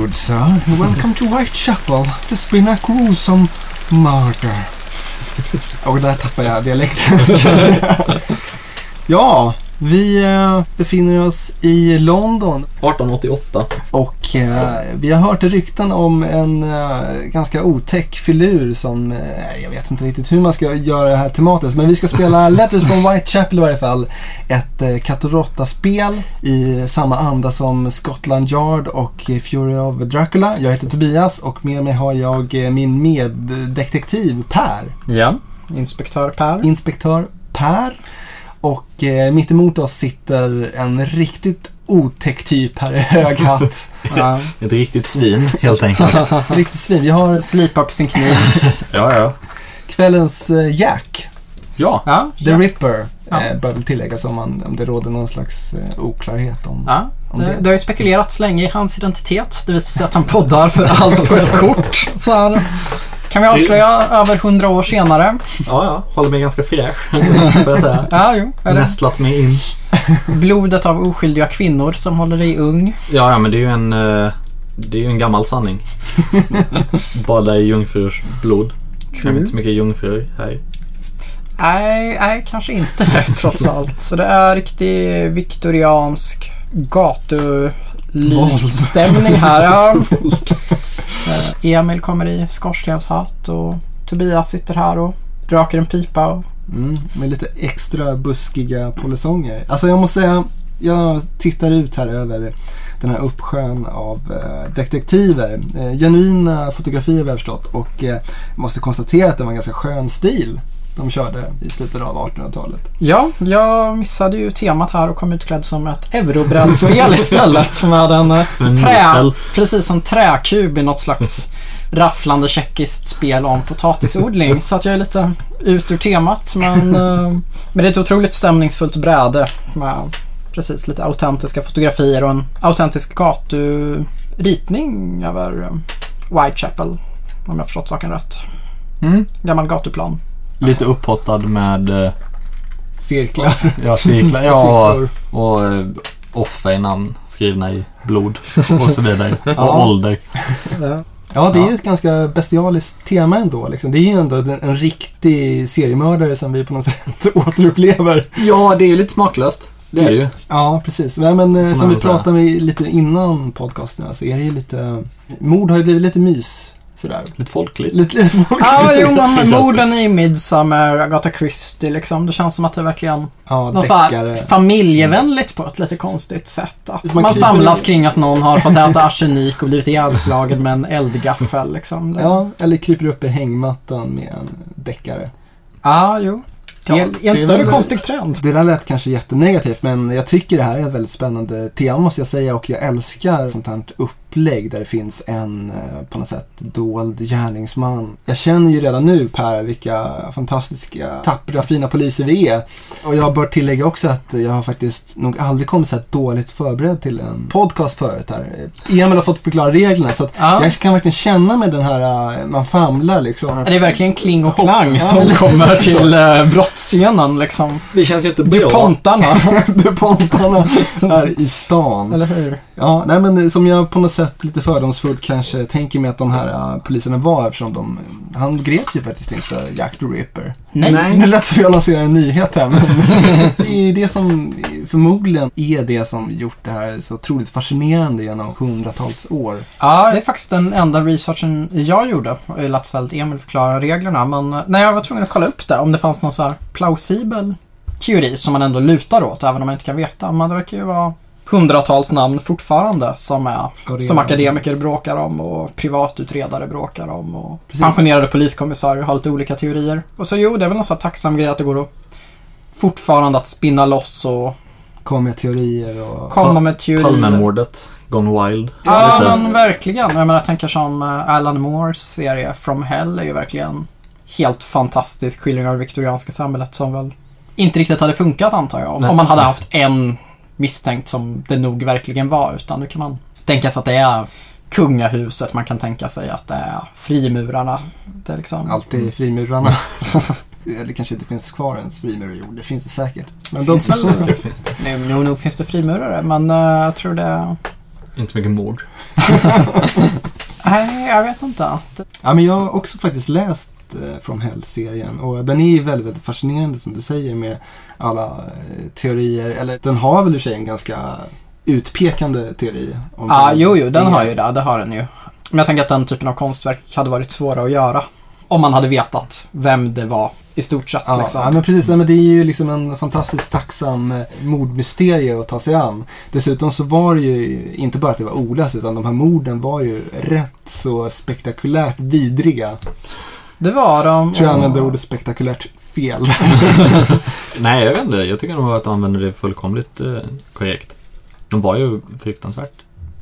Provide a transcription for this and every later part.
Good sir. Welcome to Whitechapel. It's been a gruesome murder. Och där tappar jag dialekten. ja, vi eh, befinner oss i London 1888. och eh, vi har hört rykten om en eh, ganska otäck filur som, eh, jag vet inte riktigt hur man ska göra det här tematiskt, men vi ska spela Letters from Whitechapel i varje fall. Ett eh, katt och råtta-spel i samma anda som Scotland Yard och Fury of Dracula. Jag heter Tobias och med mig har jag min meddetektiv Per. Ja. Inspektör Per. Inspektör Per. Och eh, mitt emot oss sitter en riktigt otäck typ här i hög hatt. Ja. Ett riktigt svin, helt enkelt. Riktigt svin. Vi har Slipar på sin kniv. ja, ja. kvällens eh, Jack, Ja. Ja. The. Ripper. Ja. Eh, bör väl tilläggas om, man, om det råder någon slags eh, oklarhet om, Ja. om Det, det. det har ju spekulerats länge i hans identitet. Det visar sig att han poddar för allt på ett kort. Så här kan vi avslöja över hundra år senare. Ja, ja. Håller mig ganska fräsch, får jag säga. Ja, jo. Är det Nästlat mig in. blodet av oskyldiga kvinnor som håller dig ung? Ja, ja, men det är ju en, eh, det är ju en gammal sanning. Bada i jungfrurs blod. Känner inte så mycket jungfrur här. Nej, nej, kanske inte trots allt. Så det är riktig viktoriansk gatulysstämning här. Ja. Emil kommer i skorstenshatt och Tobias sitter här och röker en pipa. Och... Mm, med lite extra buskiga polisonger. Alltså jag måste säga, jag tittar ut här över den här uppsjön av eh, detektiver. Eh, genuina fotografier vi har förstått och eh, måste konstatera att det var en ganska skön stil de körde i slutet av 1800-talet. Ja, jag missade ju temat här och kom utklädd som ett eurobrädspel istället. Med en, eh, Som trä, precis en träkub i något slags rafflande tjeckiskt spel om potatisodling. Så att jag är lite ut ur temat. Men, eh, men det är ett otroligt stämningsfullt bräde med precis lite autentiska fotografier och en autentisk gaturitning över eh, Whitechapel. Om jag förstått saken rätt. Mm. Gammal gatuplan. Lite upphottad med eh, Cirklar ja, cirklar ja, och eh, offer i namn skrivna i blod och så vidare. Och Ja. ålder. Ja, det är ju Ja. ett ganska bestialiskt tema ändå. Liksom. Det är ju ändå en, en riktig seriemördare som vi på något sätt återupplever. Ja, det är lite smaklöst. Det är det ju. Ja, precis. Men, men eh, Får som vi pratade med lite innan podcasten så är det ju lite... Mord har ju blivit lite mys. Sådär. Lite folkligt. Lite, lite folk. Ja, jo, men morden i Midsommar, Agatha Christie liksom. Det känns som att det är verkligen Ja, något så här deckare. familjevänligt på ett lite konstigt sätt. Att man man, samlas kring att någon har fått äta arsenik och blivit ihjälslagen med en eldgaffel liksom. Ja, eller kryper upp i hängmattan med en deckare. ja jo. Det är, Ja, är det en är större väl- konstig trend. Det där lät kanske jättenegativt men jag tycker det här är ett väldigt spännande tema måste jag säga och jag älskar sånt här upplägg där det finns en eh, på något sätt dold gärningsman. Jag känner ju redan nu Per vilka fantastiska, tappra, fina poliser vi är. Och jag bör tillägga också att jag har faktiskt nog aldrig kommit så här dåligt förberedd till en podcast förut här. Emil har fått förklara reglerna så att Ja. jag kan verkligen känna med den här, eh, man famlar liksom. Det är verkligen kling och klang Ja, som kommer till eh, brottsscenen liksom. Det känns ju inte bra. DuPontarna, DuPontarna här i stan. eller hur? Ja, nej men som jag på något sätt lite fördomsfullt kanske tänker mig att de här uh, poliserna var eftersom de, han grep ju faktiskt inte Jack the Ripper. Nej. Nej. Nu lät som jag lanserar en nyhet här men det är ju det som förmodligen är det som gjort det här så otroligt fascinerande genom hundratals år. Ja, det är faktiskt den enda researchen jag gjorde. Jag lät istället Emil förklara reglerna. Men eh, när jag var tvungen att kolla upp det, om det fanns någon så här plausibel teori som man ändå lutar åt, även om man inte kan veta. Men det verkar ju vara hundratals namn fortfarande som, är, som akademiker bråkar om och privatutredare bråkar om och Precis. pensionerade poliskommissarier har lite olika teorier. Och så jo, det är väl en sån här tacksam grej att det går att fortfarande att spinna loss och Kom med teorier och... komma med teorier. Palmemordet. Gone wild. Ja, Lite. men verkligen. Jag menar, jag tänker som eh, Alan Moores serie From Hell är ju verkligen helt fantastisk skildring av det viktorianska samhället som väl inte riktigt hade funkat antar jag. Om, Nej. om man hade haft en misstänkt som det nog verkligen var. Utan nu kan man tänka sig att det är kungahuset, man kan tänka sig att det är frimurarna. Det är liksom... Alltid frimurarna. Eller kanske inte finns kvar ens frimurare. Jo, det finns det säkert. Men Finns väl- Nu, nog, nog finns det frimurare, men eh, jag tror det... Inte mycket mord. Nej, jag vet inte. Ja, men jag har också faktiskt läst eh, From Hell-serien och den är ju väldigt, väldigt fascinerande som du säger med alla eh, teorier. Eller den har väl i sig en ganska utpekande teori. Ja, vem jo, jo, den har ju det. Det har den ju. Men jag tänker att den typen av konstverk hade varit svåra att göra. Om man hade vetat vem det var i stort sett. Ja, liksom. ja, men precis. Ja, men det är ju liksom en fantastiskt tacksam eh, mordmysterie att ta sig an. Dessutom så var det ju inte bara att det var olöst utan de här morden var ju rätt så spektakulärt vidriga. Det var de. Jag tror jag och- använde ordet spektakulärt fel. Nej, jag vet inte. Jag tycker nog att de använder det fullkomligt eh, korrekt. De var ju fruktansvärt.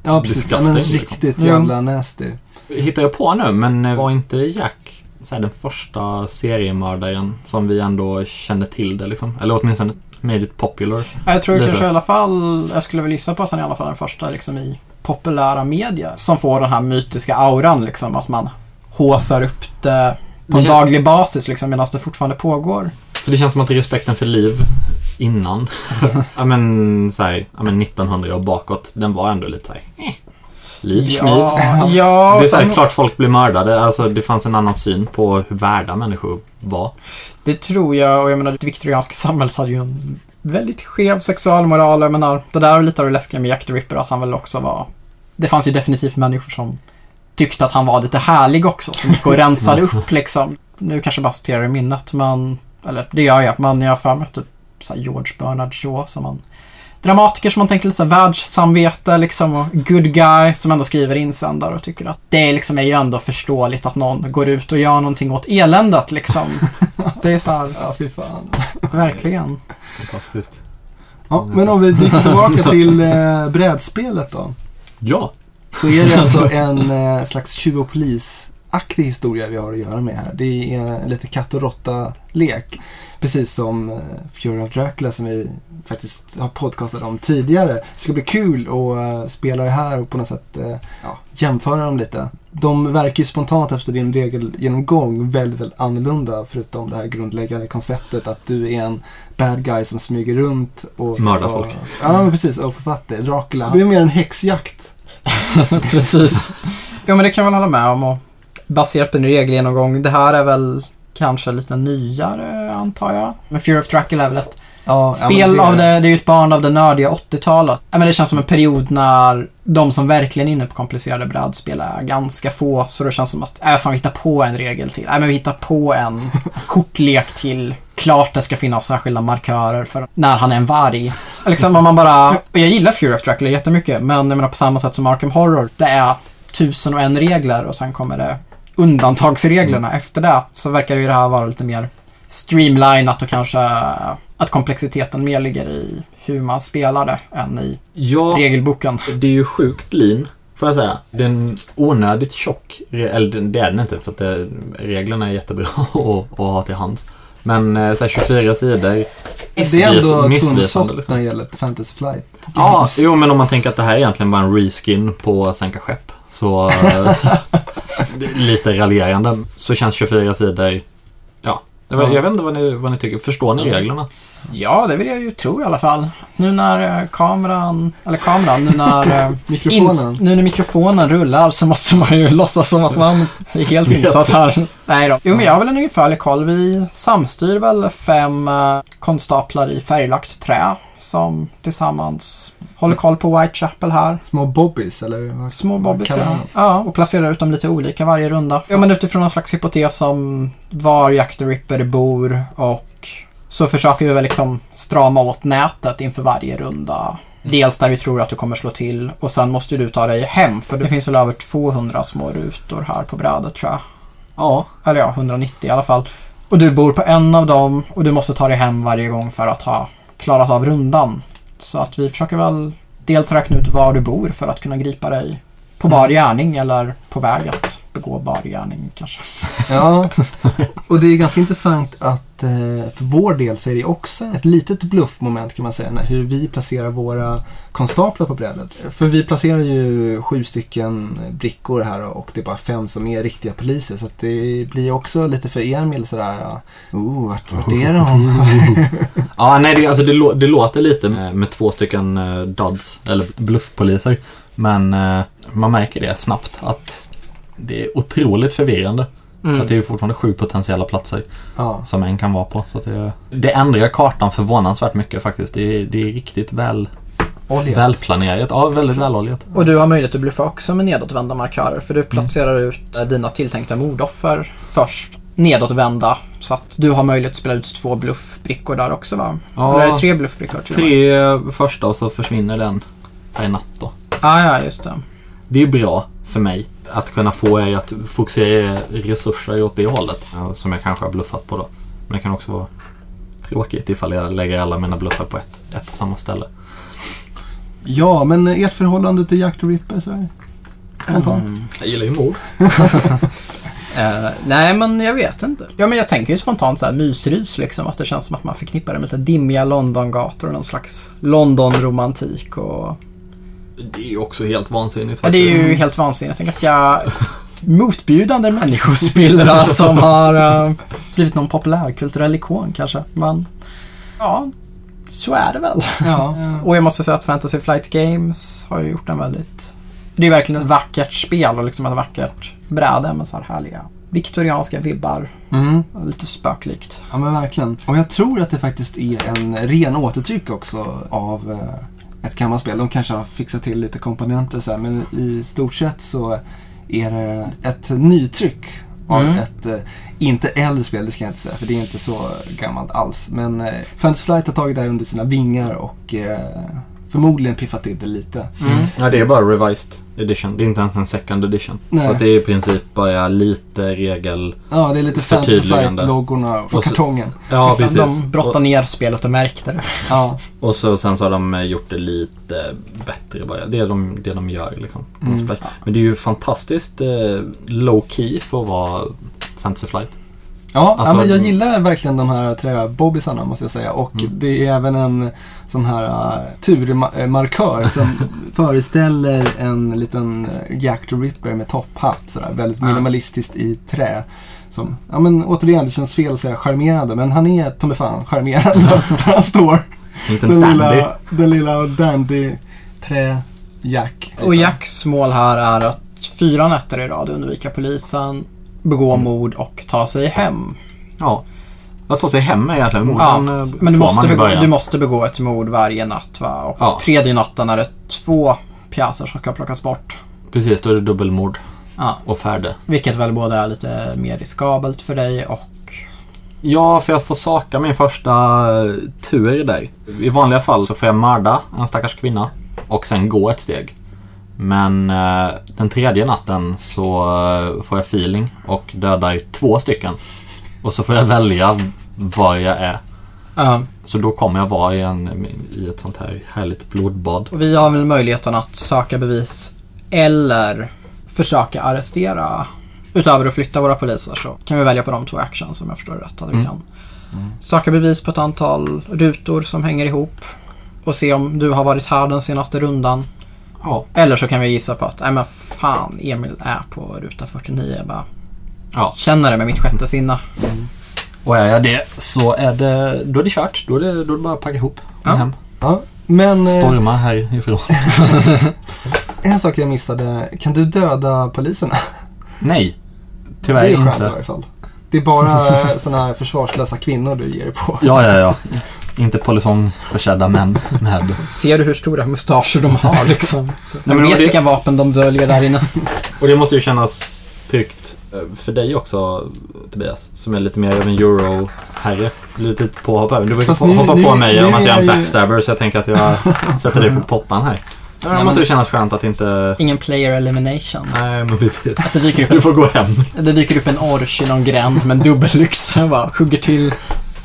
Ja, precis. Ja, men liksom. riktigt Ja. jävla nasty. Hittar jag på nu, men eh, var inte Jack så här, den första seriemördaren som vi ändå kände till det liksom? Eller åtminstone made it popular. Ja, Jag tror kanske i alla fall, jag skulle väl gissa på att han är i alla fall den första liksom i populära media som får den här mytiska auran liksom att man håsar upp det på en kän- daglig basis liksom medan det fortfarande pågår. För det känns som att respekten för liv innan, ja men så här, ja men 1900 år bakåt, den var ändå lite så här, eh. Liv. Ja, ja Det är så här, sen- klart folk blir mördade. Alltså det fanns en annan syn på hur värda människor var. Det tror jag och jag menar det viktorianska samhället hade ju en väldigt skev sexualmoral. Jag menar, det där är lite av det läskiga med Jack the Ripper att han väl också var... Det fanns ju definitivt människor som tyckte att han var lite härlig också. Som gick och rensade upp liksom. Nu kanske jag bara citerar i minnet men... Eller det gör jag, men jag har för mig typ så här George Bernard Shaw som man... Dramatiker som man tänker lite så här världssamvete liksom och good guy som ändå skriver insändare och tycker att det liksom är ju ändå förståeligt att någon går ut och gör någonting åt eländet liksom. Det är så här, Ja, fy fan. verkligen. Fantastiskt. Ja, men om vi dyker tillbaka till eh, brädspelet då. Ja. Så är det alltså en eh, slags tjuv och polis-aktig historia vi har att göra med här. Det är lite katt och råtta-lek. Precis som eh, Fury of Dracula som vi faktiskt har podcastat om tidigare. Det ska bli kul att eh, spela det här och på något sätt eh, ja, jämföra dem lite. De verkar ju spontant efter din regelgenomgång väldigt, väldigt annorlunda förutom det här grundläggande konceptet att du är en bad guy som smyger runt och... Mördar folk. Ja, men precis. Och författare. Dracula. Så det är mer en häxjakt. Precis. Jo, men det kan jag väl hålla med om. Och baserat på en regelgenomgång. Det här är väl kanske lite nyare, antar jag. Men Fear of Dracula är väl ett Ja, spel av det. Det är ju ett barn av det nördiga 80-talet. Ja, men det känns som en period när de som verkligen är inne på komplicerade brädspel är ganska få. Så det känns som att, äh, fan vi hittar på en regel till. äh men vi hittar på en kortlek till. Klart det ska finnas särskilda markörer för när han är en varg. Liksom om man bara... Och jag gillar Fury of Dracula jättemycket, men jag menar på samma sätt som Arkham Horror. Det är tusen och en regler och sen kommer det undantagsreglerna efter det. Så verkar ju det här vara lite mer streamlinat och kanske äh, att komplexiteten mer ligger i hur man spelar det än i Ja, regelboken. det är ju sjukt lean. Får jag säga. Det är en onödigt tjock, eller det- är den inte för att det, reglerna är jättebra att, att ha till hands. Men eh, så här 24 sidor. Det är ändå missvisande tunnsått liksom. när det gäller Fantasy Flight. Ja, Games. jo men om man tänker att det här är egentligen bara en reskin på Sänka skepp. Så, eh, så lite raljerande. Så känns 24 sidor, ja. Jag, vet- Ja. jag vet inte vad ni, vad ni tycker. Förstår ni reglerna? Ja, det vill jag ju tro i alla fall. Nu när eh, kameran, eller kameran, nu när, eh, Mikrofonen. nu när mikrofonen rullar så måste man ju låtsas som att man är helt insatt här. Nej då. Jo, men jag har väl en ungefärlig koll. Vi samstyr väl fem eh, konstaplar i färglagt trä som tillsammans håller koll på Whitechapel här. Små bobbies eller Små kallar ja. ja. Och placerar ut dem lite olika varje runda. Ja, men utifrån någon slags hypotes om var Jack the Ripper bor och så försöker vi väl liksom strama åt nätet inför varje runda. Dels där vi tror att du kommer slå till och sen måste du ta dig hem för det finns väl över 200 små rutor här på brädet tror jag. Ja. Eller ja, 190 i alla fall. Och du bor på en av dem och du måste ta dig hem varje gång för att ha klarat av rundan. Så att vi försöker väl dels räkna ut var du bor för att kunna gripa dig på bar gärning eller på väg att begå bar gärning kanske. Ja, och det är ganska intressant att att eh, för vår del så är det också ett litet bluffmoment kan man säga. när- Hur vi placerar våra konstaplar på brädet. För vi placerar ju sju stycken brickor här och det är bara fem som är riktiga poliser. Så att det blir också lite för Emil sådär. ja, Oh, vart, vart är de? Ja, nej, det, alltså, det, lå- det låter lite med, med två stycken uh, duds, eller bluffpoliser. Men eh, man märker det snabbt att det är otroligt förvirrande. Mm. Att det är fortfarande sju potentiella platser ja. som en kan vara på. Så det, det ändrar kartan förvånansvärt mycket faktiskt. Det är, det är riktigt väl, Oljat. välplanerat. Ja, väldigt väloljat. Och du har möjlighet att bluffa också med nedåtvända markörer för du placerar ut eh, dina tilltänkta mordoffer först nedåtvända så att du har möjlighet att spela ut två bluffbrickor där också va? Ja. Eller är det tre bluffbrickor? Tre första och så försvinner den per natt då. Ah, ja, just det. Det är bra för mig att kunna få er att fokusera resurser åt det hållet. ja, Som jag kanske har bluffat på då. Men det kan också vara tråkigt ifall jag lägger alla mina bluffar på ett, ett och samma ställe. Ja, men ert förhållande till Jack the Ripper sådär? Spontant? Jag gillar ju mord. Eh, nej, men jag vet inte. Ja, men jag tänker ju spontant så här mysrys liksom. Att det känns som att man förknippar det med lite dimmiga Londongator och någon slags London-romantik och... Det är ju också helt vansinnigt Ja, det är ju helt vansinnigt. En ganska motbjudande människospillra som har uh, blivit någon populärkulturell ikon kanske. Men ja, så är det väl. Ja. Och jag måste säga att Fantasy Flight Games har ju gjort en väldigt... Det är verkligen ett vackert spel och liksom ett vackert bräde med så här härliga viktorianska vibbar. Mm. Lite spöklikt. Ja men verkligen. Och jag tror att det faktiskt är en ren återtryck också av eh, ett gammalt spel. De kanske har fixat till lite komponenter så här, men i stort sett så är det ett nytryck av Mm. ett, eh, inte äldre spel, det ska jag inte säga, för det är inte så gammalt alls. Men eh, Fantasy Flight har tagit det här under sina vingar och eh, förmodligen piffat till det lite. Ja, det är bara revised edition. Det är inte ens en second edition. Nej. Så att det är i princip bara lite regel... Ja, det är lite Förtydligande. Flight-loggorna på Och så- kartongen. Ja, precis. De brottade ner spelet och märkte det. Ja. Och så, sen så har de gjort det lite bättre bara. Det är de, det de gör liksom. Mm. Men det är ju fantastiskt eh, low key för att vara Fantasy Flight. Ja, Alltså- ja, men jag gillar verkligen de här träbobbisarna måste jag säga. Och Mm. det är även en sån här uh, turmarkör som föreställer en liten Jack the Ripper med topphatt. Sådär, väldigt minimalistiskt i trä. Som, ja men återigen, det känns fel att säga charmerande, men han är ta fan charmerande. han står, den lilla, den lilla dandy trä-Jack. Och Jacks mål här är att fyra nätter i rad undvika polisen, begå mord och ta sig hem. Ja. Att ta sig hem är egentligen mord. Ja, Den, eh, Men du måste, begå, du måste begå ett mord varje natt va? Och Ja. tredje natten är det två pjäser som ska plockas bort. Precis, då är det dubbelmord Ja. och färdig. Vilket väl både är lite mer riskabelt för dig och... Ja, för jag får saka min första eh, tur där. I vanliga fall så får jag mörda en stackars kvinna och sen gå ett steg. Men eh, den tredje natten så eh, får jag feeling och dödar två stycken. Och så får jag välja var jag är. Ja. Så då kommer jag vara i, en, i ett sånt här härligt blodbad. och vi har väl möjligheten att söka bevis eller försöka arrestera. Utöver att flytta våra poliser så kan vi välja på de två actions som jag förstår det rätt. Att vi Mm. kan söka bevis på ett antal rutor som hänger ihop och se om du har varit här den senaste rundan. Ja. Eller så kan vi gissa på att, nej men fan, Emil är på ruta 49. Jag bara Ja. känner det med mitt sjätte sinne. Och är jag det så är det, då är det kört. Då är det, då är det bara att packa ihop. Ja. Hem. Ja, men eh, Storma härifrån. en sak jag missade. Kan du döda poliserna? Nej. Tyvärr det är skönt i inte. varje fall. Det är bara sådana här försvarslösa kvinnor du ger dig på. Ja, ja, ja. Inte polisongförsedda män med. Ser du hur stora mustascher de har liksom? Nej, De men vet det- vilka vapen de döljer där inne. Och det måste ju kännas tryggt eh, för dig också Tobias. Som är lite mer av en euro-herre. Lite påhopp över. Du vill Fast på, hoppa på mig nu om att jag är en ju- backstabber så jag tänker att jag sätter dig på pottan här. Ja, det Nej, måste ju kännas skönt att inte... Ingen player elimination. Nej, men precis. Att det dyker upp Du får gå hem. det dyker upp en orch i någon gränd med en dubbelyxa och bara hugger till.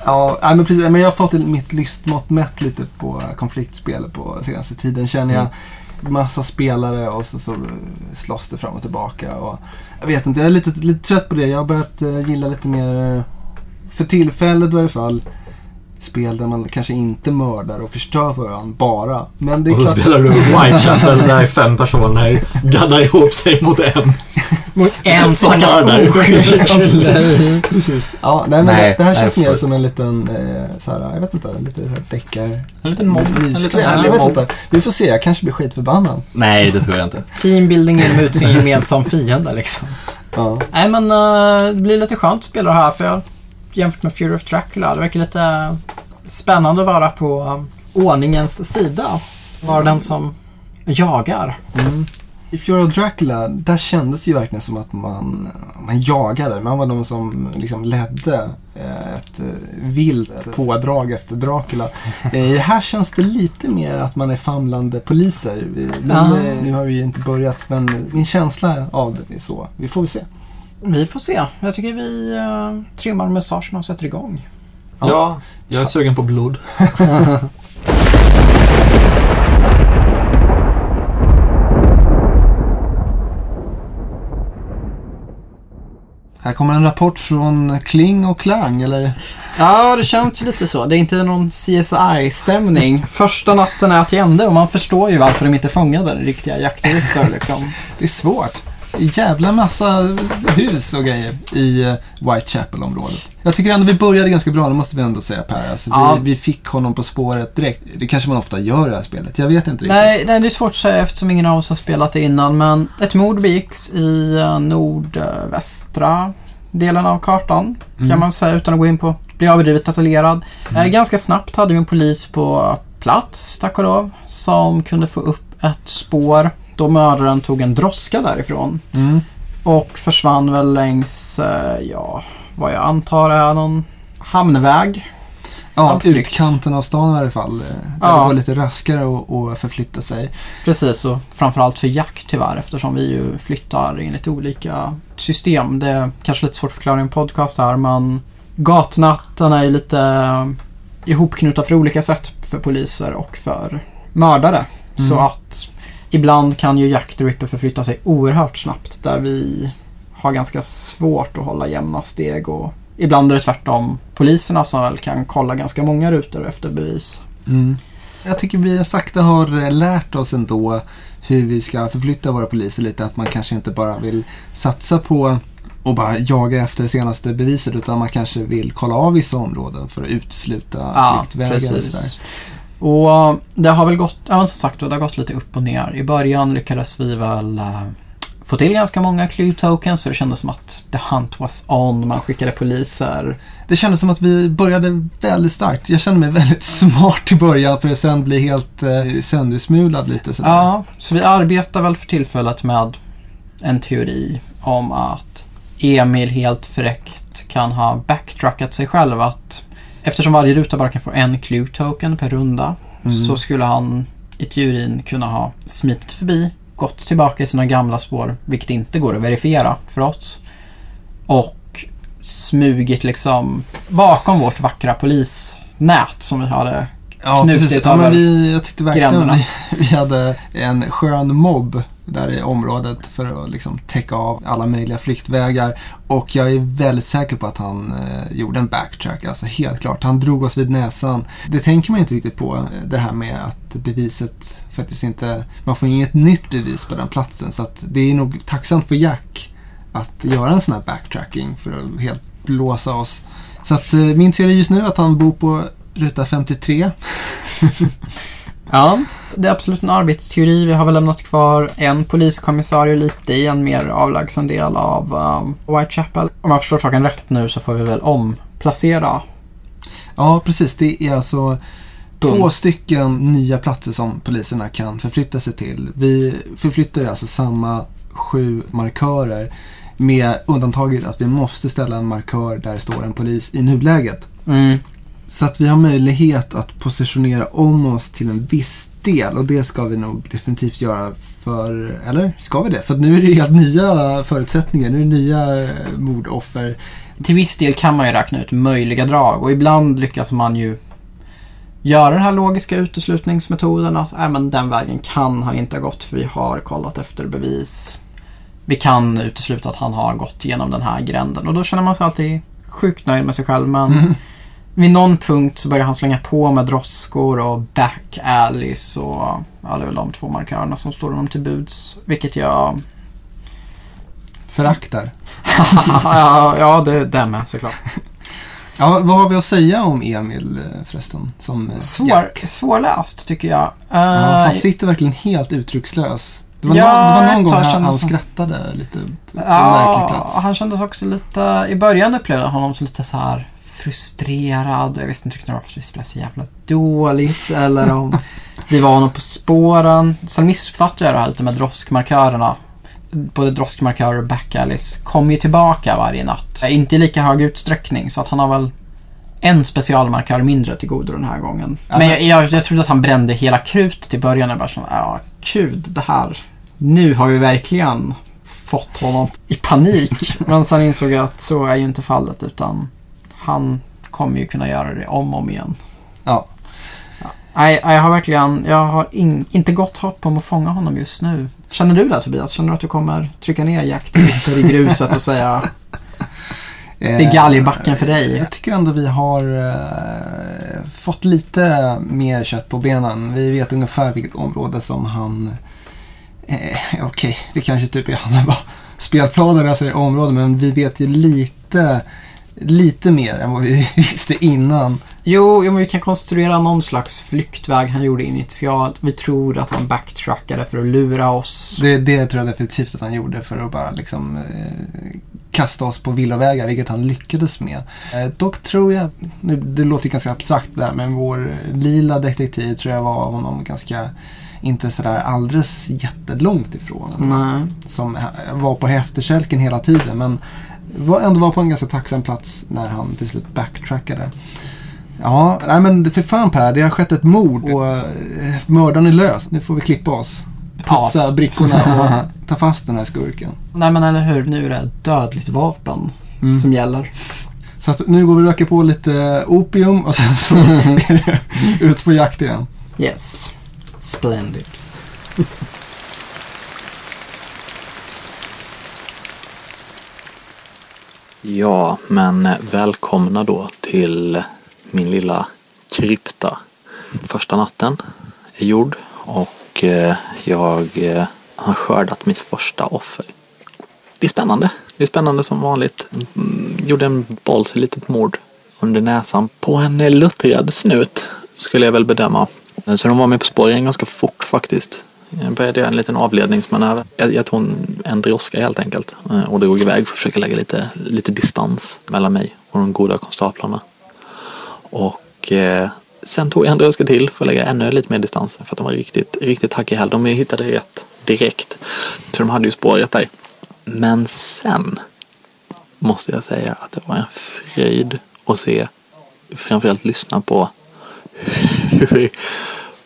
Ja, men precis. Men jag har fått mitt lystmått mätt lite på konfliktspel på senaste tiden känner jag. Massa spelare och så, så slåss det fram och tillbaka. Och jag vet inte, jag är lite, lite trött på det. Jag har börjat eh, gilla lite mer för tillfället i alla fall spel där man kanske inte mördar och förstör för varandra bara. Men det är Och så klart, spelar du Whitechapel där fem personer gaddar ihop sig mot en. Mot en Som stackars oskyldig kille. precis. Ja, nej, men Nej, det, det här nej, känns mer som en liten, eh, så här, jag vet inte, lite deckar... En liten mobb. En liten jag vet mobb. inte. Vi får se, jag kanske blir skitförbannad. Nej, det tror jag inte. Teambuilding genom ut sin gemensam fiende liksom. Ja. Nej men eh, det blir lite skönt att spela det här för jag, jämfört med Fury of Dracula, det verkar lite spännande att vara på eh, ordningens sida. Vara den som jagar. Mm. I Fury of Dracula, där kändes det ju verkligen som att man, man jagade. Man var de som liksom ledde eh, ett eh, vilt pådrag efter Dracula. Eh, I det här känns det lite mer att man är famlande poliser. Vi- eh, Nu har vi inte börjat, men min känsla av det är så. Vi får väl se. Vi får se. Jag tycker vi uh, trimmar mustaschen och sätter igång. Ja. Ja, jag är sugen på blod. Här kommer en rapport från Kling och Klang, eller? Ja, det känns lite så. Det är inte någon CSI-stämning. Första natten är till ände och man förstår ju varför de inte fångade den riktiga jaktryttare liksom. Det är svårt. Jävla massa hus och grejer i eh, Whitechapel-området. Jag tycker ändå vi började ganska bra, det måste vi ändå säga Per. Alltså, Ja. vi, vi fick honom på spåret direkt. Det kanske man ofta gör i det här spelet. Jag vet inte riktigt. Nej, nej, det är svårt att säga eftersom ingen av oss har spelat det innan, men ett mord begicks i eh, nordvästra delen av kartan, Mm. kan man säga utan att gå in på bli överdrivet detaljerad. Eh, Ganska snabbt hade vi en polis på plats, tack och lov, som kunde få upp ett spår då mördaren tog en droska därifrån Mm. och försvann väl längs, eh, ja, vad jag antar är någon hamnväg. Ja, utkanten av stan i alla fall. eh, Där Ja. det var lite raskare att, att förflytta sig. Precis, och framförallt för jakt tyvärr eftersom vi ju flyttar enligt olika system. Det är kanske lite svårt att förklara i en podcast här men gatnatten är ju lite eh, ihopknutna för olika sätt för poliser och för mördare. Mm. Så att ibland kan ju Jack the Ripper förflytta sig oerhört snabbt där vi har ganska svårt att hålla jämna steg och ibland är det tvärtom poliserna som väl kan kolla ganska många rutor efter bevis. Mm. Jag tycker vi sakta har lärt oss ändå hur vi ska förflytta våra poliser lite. Att man kanske inte bara vill satsa på och bara jaga efter det senaste beviset utan man kanske vill kolla av vissa områden för att utesluta Ja, flyktvägar och sådär. Och eh, det har väl gått, ja som sagt det har gått lite upp och ner. I början lyckades vi väl eh, få till ganska många clue tokens så det kändes som att the hunt was on. Man skickade poliser. Det kändes som att vi började väldigt starkt. Jag kände mig väldigt smart i början för att sen bli helt eh, söndersmulad lite sådär. Ja, så vi arbetar väl för tillfället med en teori om att Emil helt fräckt kan ha backtrackat sig själv. Att eftersom varje ruta bara kan få en clue token per runda Mm. så skulle han i teorin kunna ha smitit förbi, gått tillbaka i sina gamla spår, vilket inte går att verifiera för oss. Och smugit liksom bakom vårt vackra polisnät som vi hade Ja, knutit precis. Ja, över men vi, jag tyckte verkligen gränderna. vi, vi hade en skön mobb där i området för att liksom täcka av alla möjliga flyktvägar. Och jag är väldigt säker på att han eh, gjorde en backtrack, alltså helt klart. Han drog oss vid näsan. Det tänker man inte riktigt på, eh, det här med att beviset faktiskt inte... Man får inget nytt bevis på den platsen. Så att det är nog tacksamt för Jack att göra en sån här backtracking för att helt blåsa oss. Så att eh, min teori just nu är att han bor på ruta 53. Ja, det är absolut en arbetsteori. Vi har väl lämnat kvar en poliskommissarie lite i en mer avlägsen del av um, Whitechapel. Om jag förstår saken rätt nu så får vi väl omplacera. Ja, precis. Det är alltså två stycken nya platser som poliserna kan förflytta sig till. Vi förflyttar ju alltså samma sju markörer med undantaget att vi måste ställa en markör där det står en polis i nuläget. Mm. Så att vi har möjlighet att positionera om oss till en viss del och det ska vi nog definitivt göra för, eller ska vi det? För att nu är det helt nya förutsättningar, nu är det nya eh, mordoffer. Till viss del kan man ju räkna ut möjliga drag och ibland lyckas man ju göra den här logiska uteslutningsmetoden att äh, men den vägen kan han inte ha gått för vi har kollat efter bevis. Vi kan utesluta att han har gått genom den här gränden och då känner man sig alltid sjukt nöjd med sig själv men Mm. Vid någon punkt så börjar han slänga på med droskor och back alleys och ja, det är väl de två markörerna som står honom till buds. Vilket jag... Föraktar. ja, ja, det, det med såklart. Ja, vad har vi att säga om Emil eh, förresten? Som eh, Svår, Jack? svårläst tycker jag. Ja, Eh, han sitter verkligen helt uttryckslös. Det var, Ja, någon, det var någon gång han, han som- skrattade lite på en Ja, märklig plats. han kändes också lite... I början upplevde jag honom som lite så här frustrerad. Jag visste inte riktigt varför vi spelade så jävla dåligt eller om vi var honom på spåren. Sen missuppfattade jag det här lite med droskmarkörerna. Både droskmarkörer och backallis kommer ju tillbaka varje natt. Inte i lika hög utsträckning så att han har väl en specialmarkör mindre till godo den här gången. Ja, men jag, jag, jag trodde att han brände hela krutet i början. Jag bara så, ja, gud, det här. Nu har vi verkligen fått honom i panik. Men sen insåg jag att så är ju inte fallet utan han kommer ju kunna göra det om och om igen. Ja. Nej, jag har verkligen, jag har in, inte gott hopp om att fånga honom just nu. Känner du det Tobias? Känner du att du kommer trycka ner Jack Ritter i gruset och säga det är galgbacken för dig? Jag tycker ändå vi har eh, fått lite mer kött på benen. Vi vet ungefär vilket område som han... Eh, Okej, det kanske typ är halva spelplanen när jag säger område, men vi vet ju lite, lite mer än vad vi visste innan. Jo, jo, men vi kan konstruera någon slags flyktväg han gjorde initialt. Vi tror att han backtrackade för att lura oss. Det, det tror jag definitivt att han gjorde för att bara liksom eh, kasta oss på villovägar, vilket han lyckades med. Eh, dock tror jag, det, det låter ganska abstrakt där, men vår lila detektiv tror jag var honom ganska, inte sådär alldeles jättelångt ifrån. Nej. Som ha- var på efterkälken hela tiden, men ändå var på en ganska tacksam plats när han till slut backtrackade. Ja, nej men för fan Per, det har skett ett mord och eh, mördaren är lös. Nu får vi klippa oss. Ja. Putsa brickorna och ta fast den här skurken. Nej, men eller hur. Nu är det dödligt vapen Mm. som gäller. Så att nu går vi och röker på lite opium och sen så är det ut på jakt igen. Yes. Splendid. Ja, men välkomna då till min lilla krypta. Första natten är gjord och eh, jag eh, har skördat mitt första offer. Det är spännande. Det är spännande som vanligt. Mm, gjorde en boll till litet mord under näsan på en luttrad snut skulle jag väl bedöma. Så de var med på spåren ganska fort faktiskt. Jag började göra en liten avledningsmanöver. Jag, jag tog en, en droska helt enkelt eh, och drog iväg för att försöka lägga lite, lite distans mellan mig och de goda konstaplarna. Och eh, sen tog jag en droska till för att lägga ännu lite mer distans för att de var riktigt, riktigt hack i häl. De hittade rätt direkt. Så de hade ju spåret där. Men sen måste jag säga att det var en fröjd att se, framförallt lyssna på hur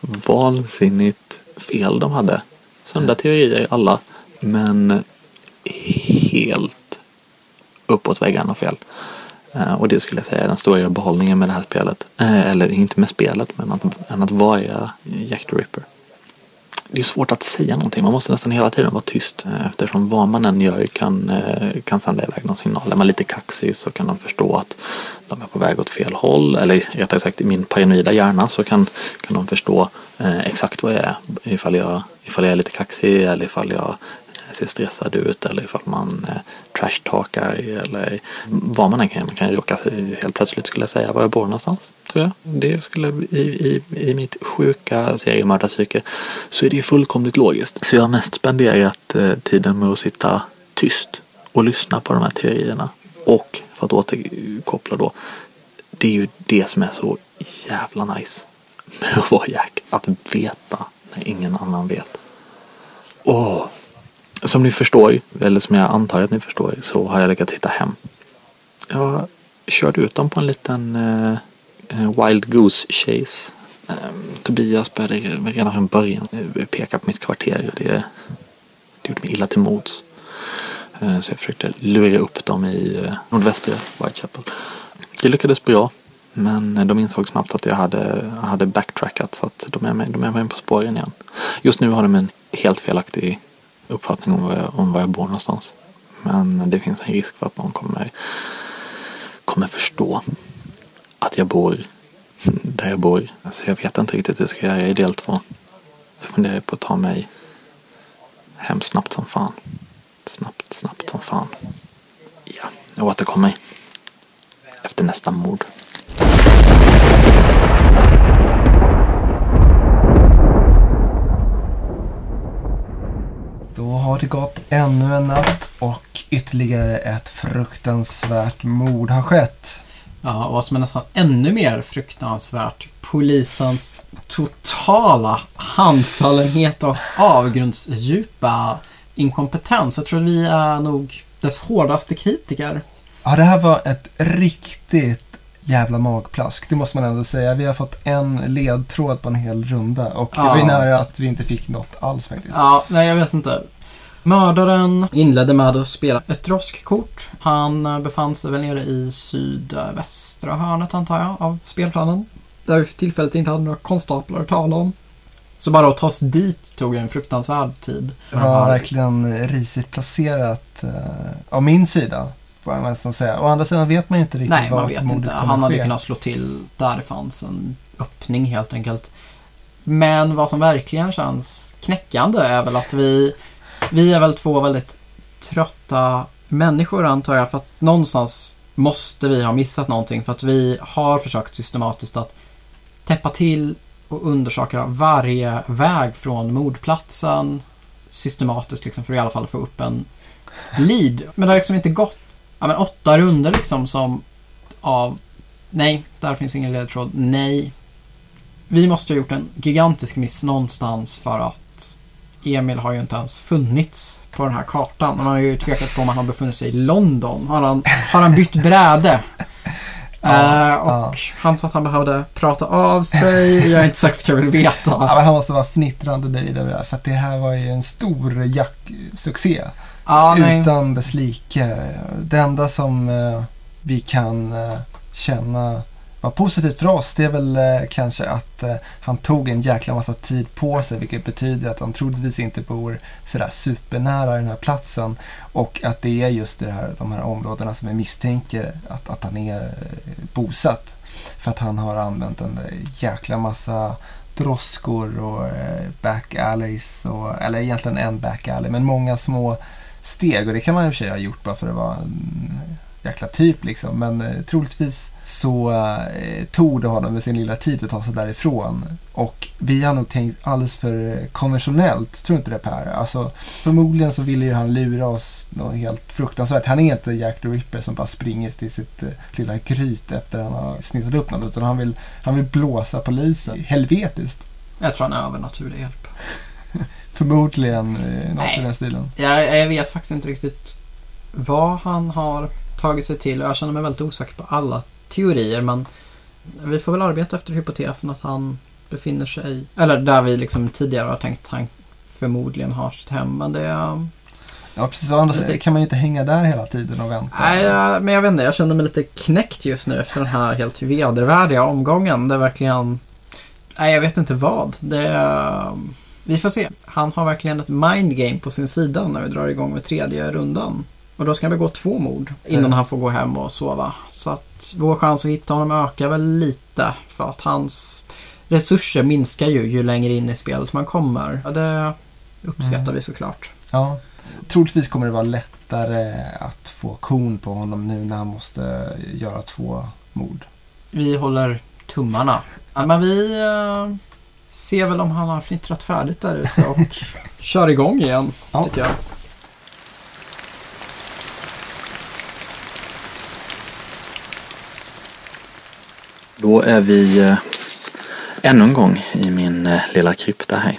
vansinnigt fel de hade. Sunda teorier alla, men helt uppåt väggarna fel. Eh, och det skulle jag säga är den stora behållningen med det här spelet. Eh, eller inte med spelet, men att, än att vara Jack the Ripper. Det är svårt att säga någonting. Man måste nästan hela tiden vara tyst. Eh, eftersom vad man än gör kan, eh, kan sända iväg någon signal. Är man lite kaxig så kan de förstå att de är på väg åt fel håll. Eller rättare sagt i min paranoida hjärna så kan, kan de förstå eh, exakt vad jag är. Ifall jag, ifall jag är lite kaxig eller ifall jag eh, ser stressad ut eller ifall man eh, trashtalkar eller vad man än kan. Man kan råka helt plötsligt skulle jag säga var jag bor någonstans. Tror jag. Det skulle i, i, i mitt sjuka seriemördarpsyke så är det fullkomligt logiskt. Så jag har mest spenderat eh, tiden med att sitta tyst och lyssna på de här teorierna. Och för att återkoppla då. Det är ju det som är så jävla nice med att vara Jack. Att veta när ingen annan vet. Åh, som ni förstår, eller som jag antar att ni förstår, så har jag lyckats hitta hem. Jag körde ut dem på en liten eh, eh, Eh, Wild Goose Chase. Ehm, Tobias började redan från början eh, peka på mitt kvarter och det, det gjorde mig illa till mods. Eh, så jag försökte lura upp dem i nordvästra Whitechapel. Det lyckades bra. Men de insåg snabbt att jag hade, hade backtrackat så att de är, med, de är med på spåren igen. Just nu har de en helt felaktig uppfattning om var jag, om var jag bor någonstans. Men det finns en risk för att någon kommer, kommer förstå att jag bor där jag bor. Alltså jag vet inte riktigt hur jag ska göra i del två. Jag funderar på att ta mig hem snabbt som fan. Snabbt, snabbt som fan. Ja, jag återkommer. Efter nästa mord. Då har det gått ännu en natt och ytterligare ett fruktansvärt mord har skett. Ja, och vad som är nästan ännu mer fruktansvärt. Polisens totala handfallenhet och avgrundsdjupa inkompetens. Jag tror vi är nog dess hårdaste kritiker. Ja, det här var ett riktigt jävla magplask. Det måste man ändå säga. Vi har fått en ledtråd på en hel runda och det var ju Ja. nära att vi inte fick något alls faktiskt. Ja, nej jag vet inte. Mördaren inledde med att spela ett roskkort. Han eh, befann sig väl nere i sydvästra hörnet antar jag av spelplanen. Där vi för tillfället inte hade några konstaplar att tala om. Så bara att ta oss dit tog en fruktansvärd tid. Det var verkligen risigt placerat eh, av min sida. Får jag nästan säga. Å andra sidan vet man inte riktigt Nej, man vet inte. Han hade ske. kunnat slå till där det fanns en öppning helt enkelt. Men vad som verkligen känns knäckande är väl att vi, vi är väl två väldigt trötta människor antar jag. För att någonstans måste vi ha missat någonting. För att vi har försökt systematiskt att täppa till och undersöka varje väg från mordplatsen systematiskt liksom för att i alla fall få upp en lead. Men det har liksom inte gått ja, men åtta runder liksom som av nej, där finns ingen ledtråd, nej. Vi måste ha gjort en gigantisk miss någonstans för att Emil har ju inte ens funnits på den här kartan. Man har ju tvekat på om han har befunnit sig i London. Har han, har han bytt bräde? Ja, Eh, och ja. han sa att han behövde prata av sig. Jag är inte säker på att jag vill veta. Ja, men han måste vara fnittrande nöjd över det här. För att det här var ju en stor jacksuccé. Ja, nej. Utan dess like. Det enda som eh, vi kan eh, känna Ja, positivt för oss det är väl eh, kanske att eh, han tog en jäkla massa tid på sig vilket betyder att han troligtvis inte bor sådär supernära den här platsen och att det är just det här, de här områdena som vi misstänker att, att han är eh, bosatt. För att han har använt en jäkla massa droskor och eh, back alleys och, eller egentligen en back alley men många små steg och det kan man i och för sig ha gjort bara för att vara en jäkla typ liksom. Men eh, troligtvis så eh, tog det honom med sin lilla tid att ta sig därifrån. Och vi har nog tänkt alldeles för konventionellt, tror inte det Per? Alltså förmodligen så ville ju han lura oss något helt fruktansvärt. Han är inte Jack the Ripper som bara springer till sitt eh, lilla gryt efter han har snittat upp något. Utan han vill, han vill blåsa polisen. Helvetiskt. Jag tror han är övernaturlig hjälp. Förmodligen eh, något Nej. i den stilen. Jag, jag vet faktiskt inte riktigt vad han har tagit sig till. Jag känner mig väldigt osäker på alla teorier men vi får väl arbeta efter hypotesen att han befinner sig, eller där vi liksom tidigare har tänkt att han förmodligen har sitt hem. Men det är... Ja, precis. Andra Lite- kan man ju inte hänga där hela tiden och vänta. Nej, men jag vet inte. Jag känner mig lite knäckt just nu efter den här helt vedervärdiga omgången. Det är verkligen... Nej, jag vet inte vad. Det är... Vi får se. Han har verkligen ett mindgame på sin sida när vi drar igång med tredje rundan. Och då ska han begå två mord innan Mm. han får gå hem och sova. Så att vår chans att hitta honom ökar väl lite för att hans resurser minskar ju ju längre in i spelet man kommer. Ja, det uppskattar Mm. vi såklart. Ja. Troligtvis kommer det vara lättare att få kon på honom nu när han måste göra två mord. Vi håller tummarna. Ja, men vi eh, ser väl om han har fnittrat färdigt där ute och kör igång igen, Ja. tycker jag. Då är vi eh, ännu en gång i min eh, lilla krypta här.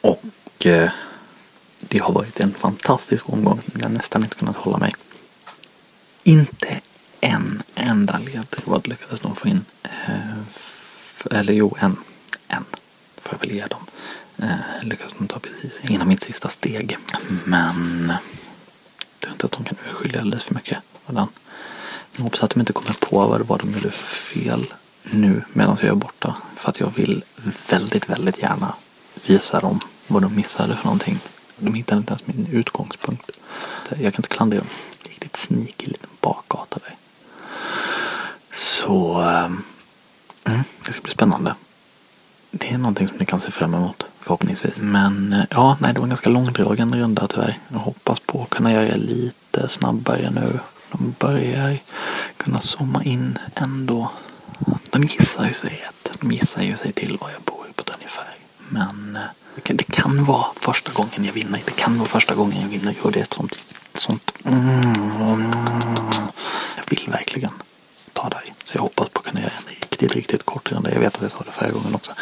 Och eh, det har varit en fantastisk omgång. Jag har nästan inte kunnat hålla mig. Inte en enda ledtråd lyckades de få in. Eh, f- eller jo, en. En får jag väl ge dem. Eh, lyckades de ta precis innan mitt sista steg. Men jag tror inte att de kan urskilja alldeles för mycket av den. Jag hoppas att de inte kommer på vad det var de gjorde för fel nu medan jag är borta. För att jag vill väldigt, väldigt gärna visa dem vad de missade för någonting. De hittade inte ens min utgångspunkt. Jag kan inte klandra dem. Riktigt sneaky liten bakgata där. Så ehm, mm, det ska bli spännande. Det är någonting som ni kan se fram emot förhoppningsvis. Men eh, ja, nej, det var en ganska långdragen runda tyvärr. Jag hoppas på att kunna göra det lite snabbare nu. De börjar kunna zooma in ändå. De gissar ju sig rätt. De gissar ju sig till var jag bor på ett ungefär. Men eh, det kan, det kan vara första gången jag vinner. Det kan vara första gången jag vinner. Och det är ett sånt, sånt mm, jag vill verkligen ta dig. Så jag hoppas på att kunna göra en riktigt, riktigt kort runda. Jag vet att jag sa det förra gången också.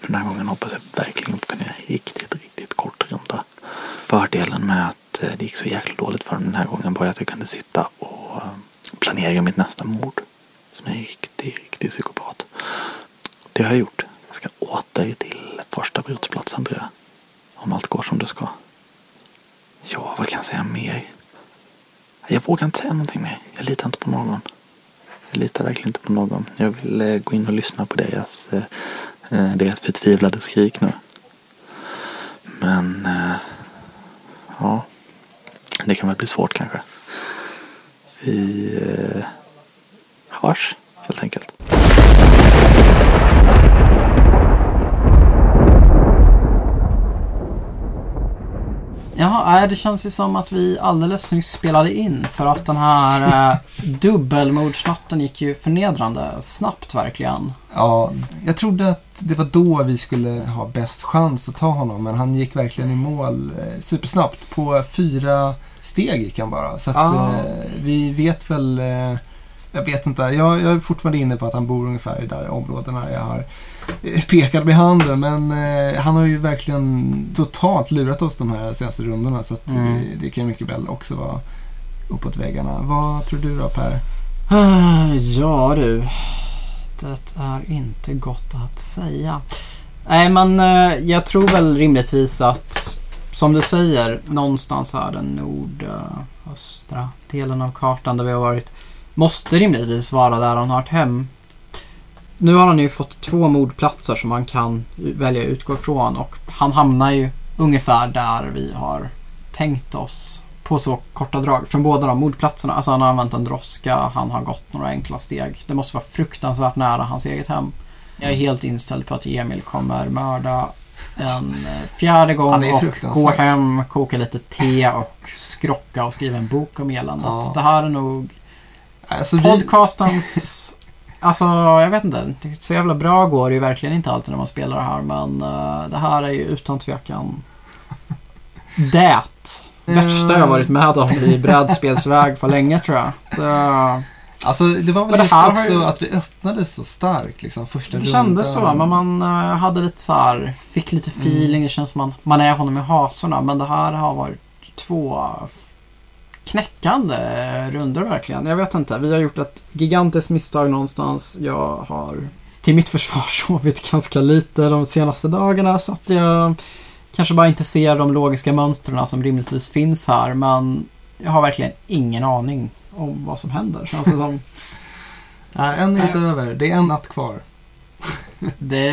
Men den här gången hoppas jag verkligen på att kunna göra en riktigt, riktigt kort runda. Fördelen med att eh, det gick så jäkla dåligt för den här gången var att jag kunde sitta planera mitt nästa mord. Som en riktig, riktig psykopat. Det har jag gjort. Jag ska åter till första brottsplatsen tror jag. Om allt går som det ska. Ja, vad kan jag säga mer? Jag vågar inte säga någonting mer. Jag litar inte på någon. Jag litar verkligen inte på någon. Jag vill eh, gå in och lyssna på deras, eh, eh, deras förtvivlade skrik nu. Men ja, det kan väl bli svårt kanske. Vi eh, hörs helt enkelt. Ja, nej, det känns ju som att vi alldeles nyss spelade in för att den här eh, dubbelmordsnatten gick ju förnedrande snabbt verkligen. Ja, jag trodde att det var då vi skulle ha bäst chans att ta honom, men han gick verkligen i mål eh, supersnabbt. På fyra steg gick han bara. Så att, Ah. eh, vi vet väl... Eh, jag vet inte. Jag, jag är fortfarande inne på att han bor ungefär i de där områdena jag har eh, pekat med handen. Men eh, han har ju verkligen totalt lurat oss de här senaste rundorna. Så att Mm. det, det kan ju mycket väl också vara uppåt väggarna. Vad tror du då Per? Ah, Ja du, det är inte gott att säga. Nej men eh, jag tror väl rimligtvis att, som du säger, någonstans här den nordöstra delen av kartan där vi har varit, måste rimligtvis vara där han har ett hem. Nu har han ju fått två mordplatser som han kan välja att utgå ifrån och han hamnar ju ungefär där vi har tänkt oss på så korta drag från båda de mordplatserna. Alltså han har använt en droska, han har gått några enkla steg. Det måste vara fruktansvärt nära hans eget hem. Jag är helt inställd på att Emil kommer mörda en eh, fjärde gång och gå hem, koka lite te och skrocka och skriva en bok om eländet. Ja. Det här är nog Alltså, vi, podcastens... Alltså, jag vet inte. Så jävla bra går det ju verkligen inte alltid när man spelar det här, men eh, det här är ju utan tvekan det värsta jag varit med om i brädspelsväg på länge tror jag. Det, Alltså det var väl det här också ju- att vi öppnade så starkt liksom första det kändes så, men man eh, hade lite så här, fick lite feeling, det känns som man, man är honom i hasorna, men det här har varit två knäckande runder verkligen. Jag vet inte, vi har gjort ett gigantiskt misstag någonstans. Jag har till mitt försvar sovit ganska lite de senaste dagarna så att jag kanske bara inte ser de logiska mönstren som rimligtvis finns här, men jag har verkligen ingen aning om vad som händer. Känns det som. Nej, en minut över. Det är en natt kvar. Det,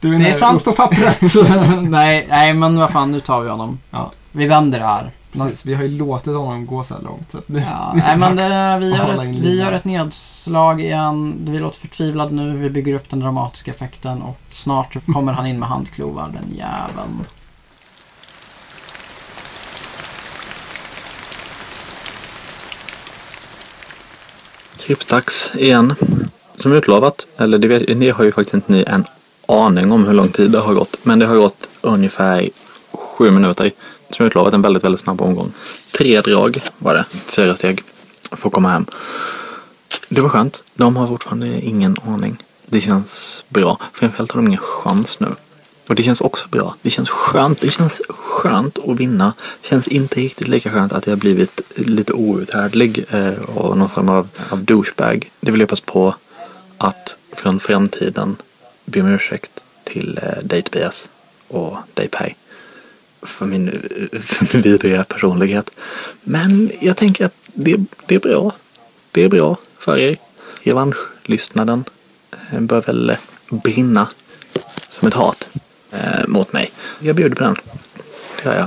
Du det är sant på pappret. nej, nej, men vad fan, nu tar vi honom. Ja. Vi vänder det här. Precis, vi har ju låtit honom gå så här långt. Så nu, Ja, är nej, men det, vi, att gör ett, vi gör ett nedslag igen. Vi låter förtvivlade nu. Vi bygger upp den dramatiska effekten och snart kommer han in med handklovar, den jäveln. Kryptax igen. Som utlovat, eller det, vet, det har ju faktiskt inte ni en aning om hur lång tid det har gått. Men det har gått ungefär sju minuter. Som utlovat en väldigt, väldigt snabb omgång. Tre drag var det, fyra steg för att komma hem. Det var skönt. De har fortfarande ingen aning. Det känns bra. Framförallt har de ingen chans nu. Och det känns också bra. Det känns skönt. Det känns skönt att vinna. Det känns inte riktigt lika skönt att jag blivit lite outhärdlig eh, och någon form av, av douchebag. Det vill jag passa på att från framtiden be om ursäkt till eh, dig Tobias och dig Per. För min, eh, för min vidriga personlighet. Men jag tänker att det, det är bra. Det är bra för er. Revanschlystnaden eh, bör väl brinna som ett hat eh, mot mig. Jag bjuder på den. Det gör jag.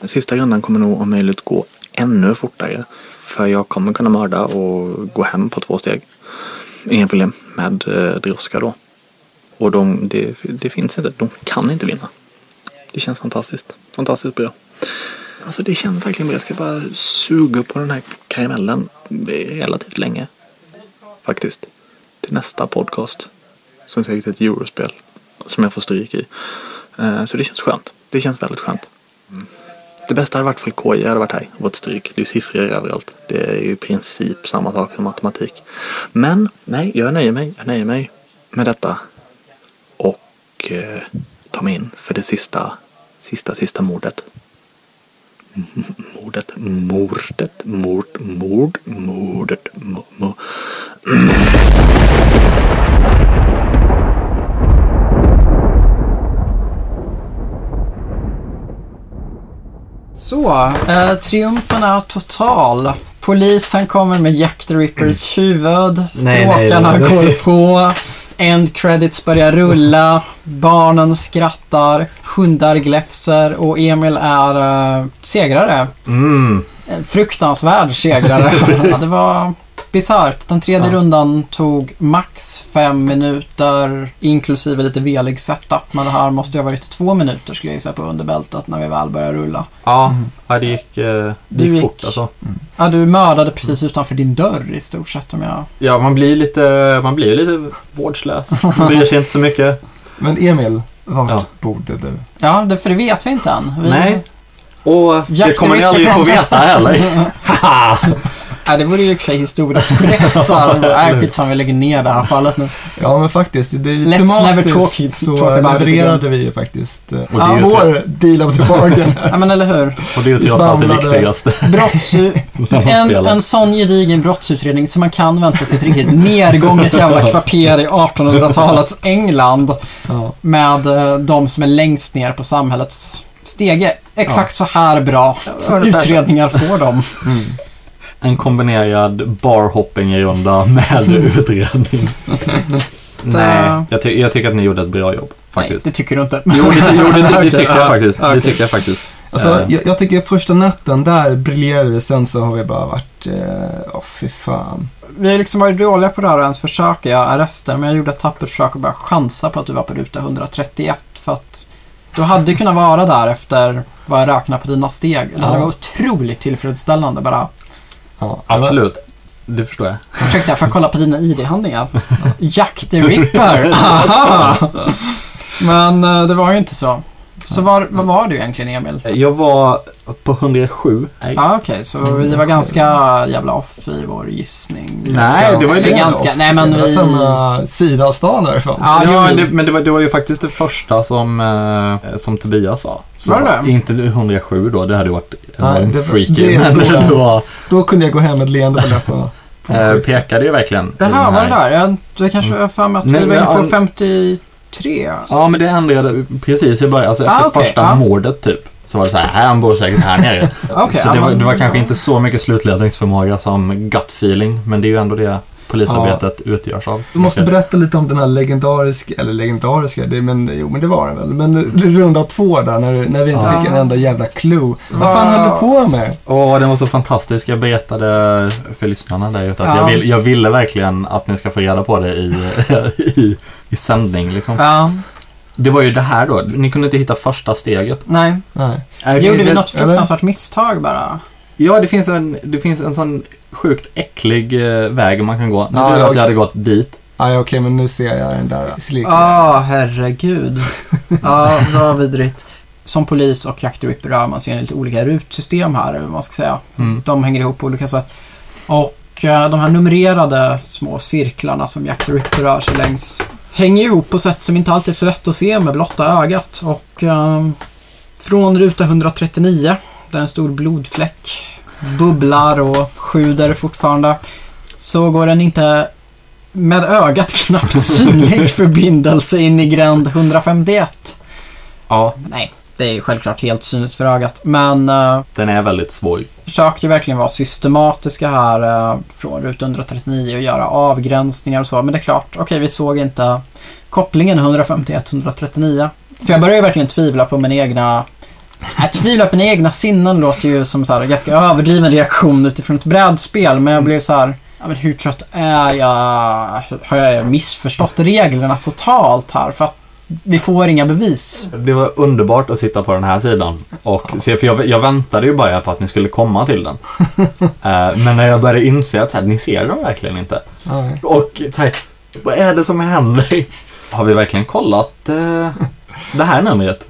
Den sista rundan kommer nog om möjligt gå ännu fortare. För jag kommer kunna mörda och gå hem på två steg. Inga problem med eh, Droska då. Och de, det, det finns inte, de kan inte vinna. Det känns fantastiskt. Fantastiskt bra. Alltså det känns verkligen bra. Jag ska bara suga på den här karamellen relativt länge. Faktiskt. Till nästa podcast. Som säkert är ett eurospel. Som jag får stryk i. Eh, så det känns skönt. Det känns väldigt skönt. Mm. Det bästa hade varit för KJ hade varit här och fått stryk. Det är siffror överallt. Det är ju i princip samma sak som matematik. Men nej, jag nöjer mig. Jag nöjer mig med detta. Och eh, tar mig in för det sista, sista, sista mordet. Mordet, mordet, mord, mord, mordet, mord. Så, eh, triumfen är total. Polisen kommer med Jack the Rippers huvud. Nej, nej, Stråkarna går på. End credits börjar rulla. Barnen skrattar. Hundar gläfser och Emil är eh, segrare. Mm. En fruktansvärd segrare. ja, det var bisarrt. Den tredje Ja. rundan tog max fem minuter inklusive lite velig setup. Men det här måste ju ha varit två minuter skulle jag gissa på under bältet när vi väl började rulla. Ja, ja, det gick, eh, det Du gick gick- fort alltså. Ja, du mördade precis utanför din dörr i stort sett om jag... Ja, man blir lite, man blir lite vårdslös. Man bryr sig inte så mycket. Men Emil, vart Ja. bodde du? Ja, det, för det vet vi inte än. Vi... Nej. Och det kommer ni aldrig få veta heller. Nej, det vore ju i och för sig historiskt korrekt så här. Nej, skitsamma, vi lägger ner det här fallet nu. Ja men faktiskt, det är Let's never talk- så talk levererade vi ju faktiskt eh, Och det är ju vår deal of the bargain. Ja, men eller hur? Och det är ju trots allt det viktigaste. Brottsu... En, en sån gedigen brottsutredning som man kan vänta sig ett riktigt nergånget jävla kvarter i 1800-talets England. Ja. Med eh, de som är längst ner på samhällets stege. Exakt så här bra utredningar får de. En kombinerad barhopping-runda med utredning. Nej, jag, ty- jag tycker att ni gjorde ett bra jobb. Nej, Faktiskt. det tycker du inte. Jo, det, jo, det, det, Okej, tycker ja. jag faktiskt. Det tycker jag faktiskt. Alltså, Eh, jag, jag tycker första natten, där briljerade vi. Sen så har vi bara varit, eh, åh fy fan. Vi har liksom varit dåliga på det här att ens försöka göra arrester, men jag gjorde ett tappert försök och bara chansa på att du var på ruta 131 för att du hade kunnat vara där efter vad jag räknar på dina steg. Det hade varit otroligt tillfredsställande bara. Ja, Absolut. Det förstår jag. Ursäkta, jag får kolla på dina ID-handlingar. Jack the Ripper! Aha! Men eh, det var ju inte så. Så var, vad var du egentligen Emil? Eh, jag var på 107. Ja ah, okej, okay, så vi var ganska jävla off i vår gissning. Nej, det var ju det. Ganska, nej, men det var vi... samma eh, sida av stan därifrån. Ah, ja, men, det, men det, var, det var ju faktiskt det första som, eh, som Tobias sa. Så var det Inte 107 då, det hade varit enormt freaky. Det, men då, var... då kunde jag gå hem med ett leende på läpparna. Eh, pekade ju verkligen. Jaha, var det där. Jag, det kanske, mm. var för mig att vi var inne på 50 tre? Alltså. Ja, men det ändrade jag precis i början. Alltså efter ah, okay. första ah. mordet typ. Så var det så här, äh, han bor säkert här nere. okay, så det var, det var kanske inte så mycket slutledningsförmåga som gut feeling. Men det är ju ändå det polisarbetet ja. utgörs av. Du måste berätta lite om den här legendariska, eller legendariska, det, men, jo men det var den väl, men runda två där när, när vi inte ah. fick en enda jävla clue. Ah. Vad fan höll du på med? Åh, den var så fantastisk. Jag berättade för lyssnarna där ute att ah. jag, vill, jag ville verkligen att ni ska få reda på det i, i i sändning. Liksom. Ja, Det var ju det här då. Ni kunde inte hitta första steget. nej. Nej. Det Gjorde vi ett- något fruktansvärt misstag bara? Ja, det finns, en, det finns en sån sjukt äcklig eh, väg man kan gå. Nu Ja, trodde jag att jag hade gått dit. Aj, okej, men nu ser jag den där sliken. Ja, herregud. Ja, vad vidrigt. Som polis och Jack the Ripper rör man sig enligt lite olika rutsystem här, eller vad man ska säga. Mm. De hänger ihop på olika sätt. Och eh, de här numrerade små cirklarna som Jack the Ripper rör sig längs hänger ihop på sätt som inte alltid är så lätt att se med blotta ögat. Och ehm, från ruta 139, där en stor blodfläck bubblar och sjuder fortfarande, så går den inte med ögat knappt synlig förbindelse in i gränd 151. Ja, Nej, det är självklart helt synligt för ögat. Men uh, den är väldigt svår. försökte verkligen vara systematiska här eh, från ruta 139 och göra avgränsningar och så. Men det är klart, okej vi såg inte kopplingen 151-139. För jag började ju verkligen tvivla på min egna Jag tvivlar på mina egna sinnen låter ju som så här, ganska överdriven reaktion utifrån ett brädspel. Men jag blev så här, ja, men hur trött är jag? Har jag missförstått reglerna totalt här? För att vi får inga bevis. Det var underbart att sitta på den här sidan och se, för jag, jag väntade ju bara på att ni skulle komma till den. Eh, Men när jag började inse att så här, ni ser dem verkligen inte. Nej. Och så här, vad är det som händer? Har vi verkligen kollat eh, det här numret?